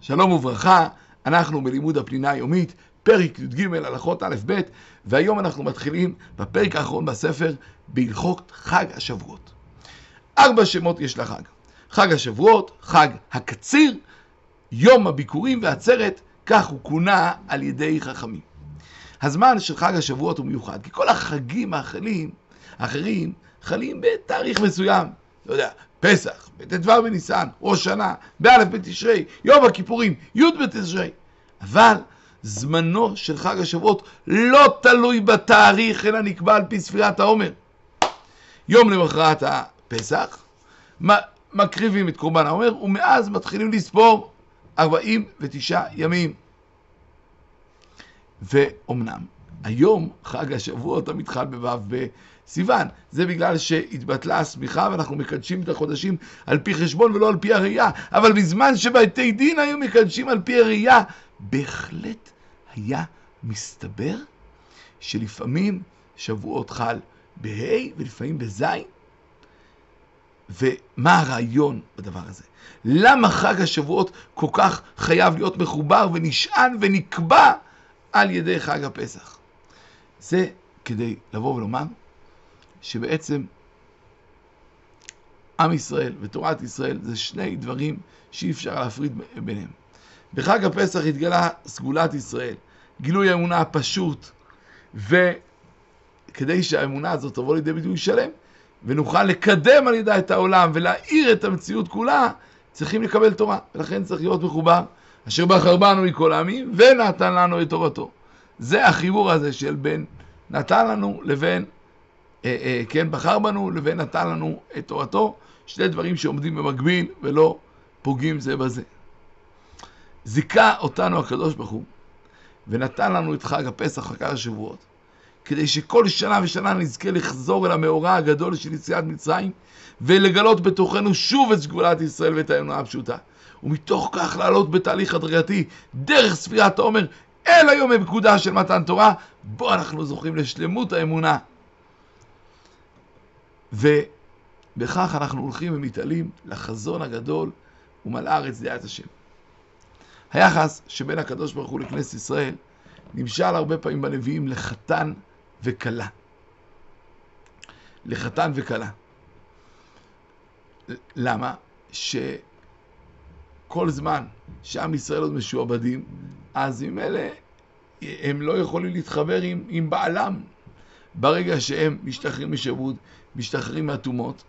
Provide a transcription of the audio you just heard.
שלום וברכה, אנחנו בלימוד הפנינה היומית, פרק י"ג הלכות א'-ב', והיום אנחנו מתחילים בפרק האחרון בספר, בהלכות חג השבועות. ארבע שמות יש לחג. חג השבועות, חג הקציר, יום הביקורים והעצרת, כך הוא כונה על ידי חכמים. הזמן של חג השבועות הוא מיוחד, כי כל החגים האחרים, האחרים חלים בתאריך מסוים. לא יודע, פסח, בט"ו בניסן, ראש שנה, באלף בתשרי, יום הכיפורים, י' בתשרי. אבל זמנו של חג השבועות לא תלוי בתאריך, אלא נקבע על פי ספירת העומר. יום למחרת הפסח, מקריבים את קורבן העומר, ומאז מתחילים לספור 49 ימים. ואומנם, היום חג השבועות תמיד חל בו' סיוון. זה בגלל שהתבטלה השמיכה ואנחנו מקדשים את החודשים על פי חשבון ולא על פי הראייה. אבל בזמן שבתי דין היו מקדשים על פי הראייה, בהחלט היה מסתבר שלפעמים שבועות חל בה' ולפעמים בז'. ומה הרעיון בדבר הזה? למה חג השבועות כל כך חייב להיות מחובר ונשען ונקבע על ידי חג הפסח? זה כדי לבוא ולומר שבעצם עם ישראל ותורת ישראל זה שני דברים שאי אפשר להפריד ביניהם. בחג הפסח התגלה סגולת ישראל, גילוי האמונה הפשוט, וכדי שהאמונה הזאת תבוא לידי ביטוי שלם, ונוכל לקדם על ידה את העולם ולהאיר את המציאות כולה, צריכים לקבל תורה, ולכן צריך להיות מחובר, אשר בחר בנו מכל העמים, ונתן לנו את תורתו. זה החיבור הזה של בין נתן לנו לבין אה, אה, כן, בחר בנו לבין נתן לנו את תורתו, שני דברים שעומדים במקביל ולא פוגעים זה בזה. זיכה אותנו הקדוש ברוך הוא ונתן לנו את חג הפסח, חג השבועות, כדי שכל שנה ושנה נזכה לחזור אל המאורע הגדול של יציאת מצרים ולגלות בתוכנו שוב את סגולת ישראל ואת האמונה הפשוטה. ומתוך כך לעלות בתהליך הדרגתי דרך ספירת העומר אל היום בפקודה של מתן תורה, בו אנחנו זוכים לשלמות האמונה ובכך אנחנו הולכים ומתעלים לחזון הגדול ומלא ארץ דעת השם. היחס שבין הקדוש ברוך הוא לכנסת ישראל נמשל הרבה פעמים בנביאים לחתן וכלה. לחתן וכלה. למה? שכל זמן שעם ישראל עוד משועבדים, אז עם אלה הם לא יכולים להתחבר עם, עם בעלם. ברגע שהם משתחררים משעבוד, משתחררים מהטומאות,